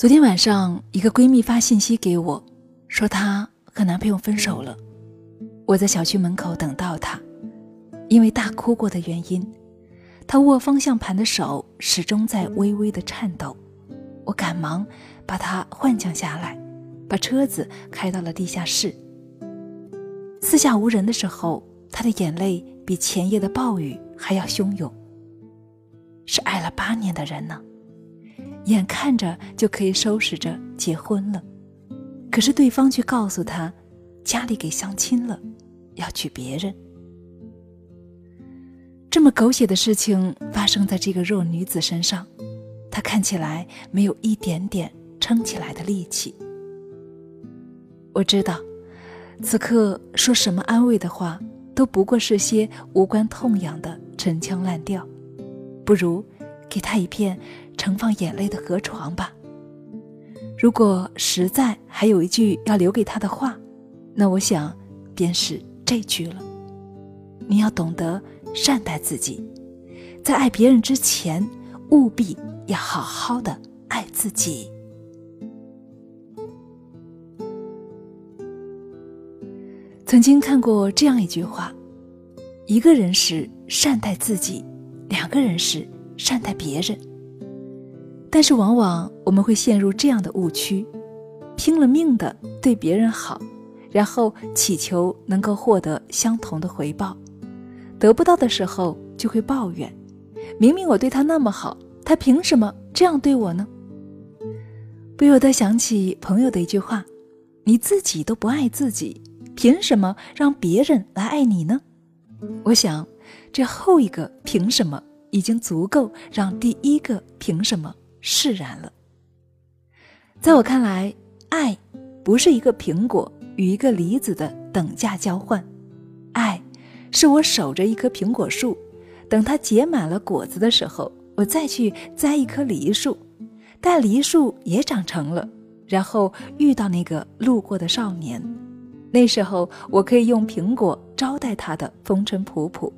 昨天晚上，一个闺蜜发信息给我，说她和男朋友分手了。我在小区门口等到她，因为大哭过的原因，她握方向盘的手始终在微微的颤抖。我赶忙把她换降下来，把车子开到了地下室。四下无人的时候，她的眼泪比前夜的暴雨还要汹涌。是爱了八年的人呢。眼看着就可以收拾着结婚了，可是对方却告诉他，家里给相亲了，要娶别人。这么狗血的事情发生在这个弱女子身上，她看起来没有一点点撑起来的力气。我知道，此刻说什么安慰的话，都不过是些无关痛痒的陈腔滥调，不如给他一片。盛放眼泪的河床吧。如果实在还有一句要留给他的话，那我想，便是这句了：你要懂得善待自己，在爱别人之前，务必要好好的爱自己。曾经看过这样一句话：一个人是善待自己，两个人是善待别人。但是往往我们会陷入这样的误区，拼了命的对别人好，然后祈求能够获得相同的回报，得不到的时候就会抱怨：明明我对他那么好，他凭什么这样对我呢？不由得想起朋友的一句话：“你自己都不爱自己，凭什么让别人来爱你呢？”我想，这后一个凭什么已经足够让第一个凭什么。释然了。在我看来，爱不是一个苹果与一个梨子的等价交换，爱是我守着一棵苹果树，等它结满了果子的时候，我再去栽一棵梨树，待梨树也长成了，然后遇到那个路过的少年，那时候我可以用苹果招待他的风尘仆仆，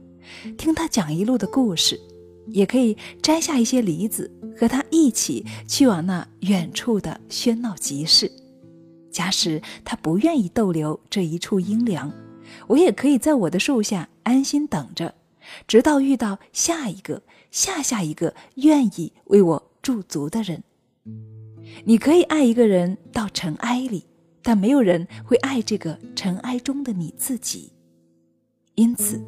听他讲一路的故事。也可以摘下一些梨子，和他一起去往那远处的喧闹集市。假使他不愿意逗留这一处阴凉，我也可以在我的树下安心等着，直到遇到下一个、下下一个愿意为我驻足的人。你可以爱一个人到尘埃里，但没有人会爱这个尘埃中的你自己。因此，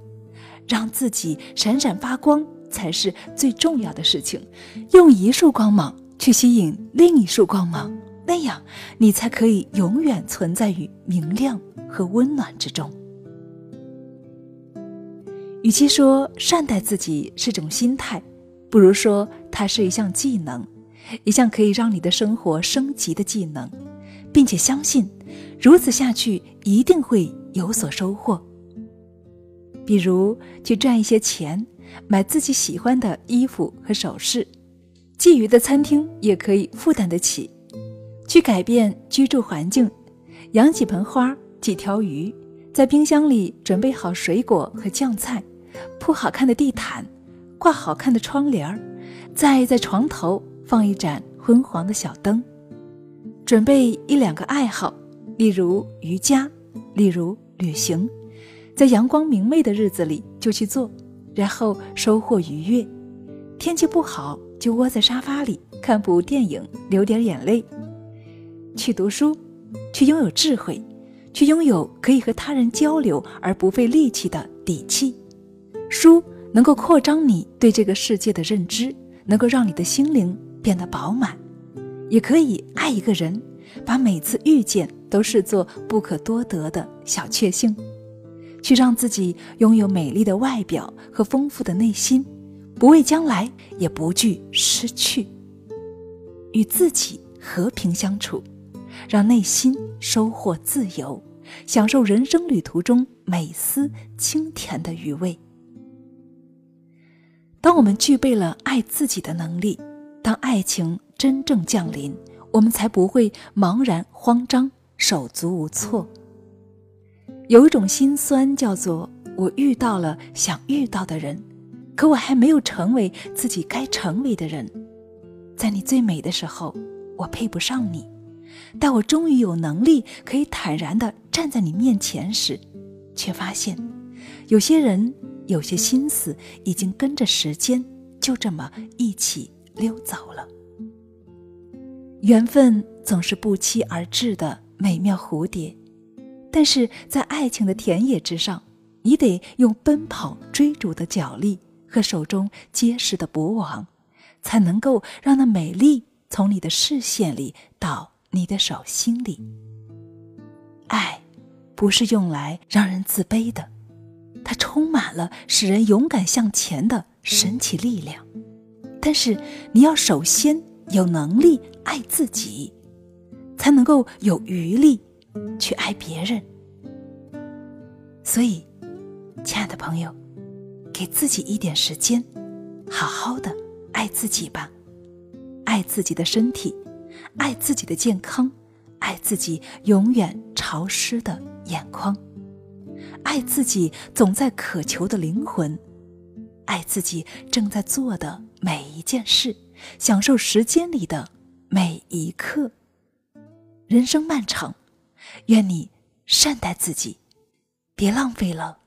让自己闪闪发光。才是最重要的事情，用一束光芒去吸引另一束光芒，那样你才可以永远存在于明亮和温暖之中。与其说善待自己是种心态，不如说它是一项技能，一项可以让你的生活升级的技能，并且相信如此下去一定会有所收获。比如去赚一些钱。买自己喜欢的衣服和首饰，觊觎的餐厅也可以负担得起。去改变居住环境，养几盆花、几条鱼，在冰箱里准备好水果和酱菜，铺好看的地毯，挂好看的窗帘儿，再在床头放一盏昏黄的小灯。准备一两个爱好，例如瑜伽，例如旅行，在阳光明媚的日子里就去做。然后收获愉悦，天气不好就窝在沙发里看部电影，流点眼泪。去读书，去拥有智慧，去拥有可以和他人交流而不费力气的底气。书能够扩张你对这个世界的认知，能够让你的心灵变得饱满。也可以爱一个人，把每次遇见都视作不可多得的小确幸。去让自己拥有美丽的外表和丰富的内心，不畏将来，也不惧失去。与自己和平相处，让内心收获自由，享受人生旅途中每丝清甜的余味。当我们具备了爱自己的能力，当爱情真正降临，我们才不会茫然慌张、手足无措。有一种心酸，叫做我遇到了想遇到的人，可我还没有成为自己该成为的人。在你最美的时候，我配不上你；但我终于有能力可以坦然的站在你面前时，却发现，有些人、有些心思已经跟着时间就这么一起溜走了。缘分总是不期而至的美妙蝴蝶，但是在爱情的田野之上，你得用奔跑追逐的脚力和手中结实的脖网，才能够让那美丽从你的视线里到你的手心里。爱，不是用来让人自卑的，它充满了使人勇敢向前的神奇力量。但是你要首先有能力。爱自己，才能够有余力去爱别人。所以，亲爱的朋友，给自己一点时间，好好的爱自己吧。爱自己的身体，爱自己的健康，爱自己永远潮湿的眼眶，爱自己总在渴求的灵魂，爱自己正在做的每一件事，享受时间里的。每一刻，人生漫长，愿你善待自己，别浪费了。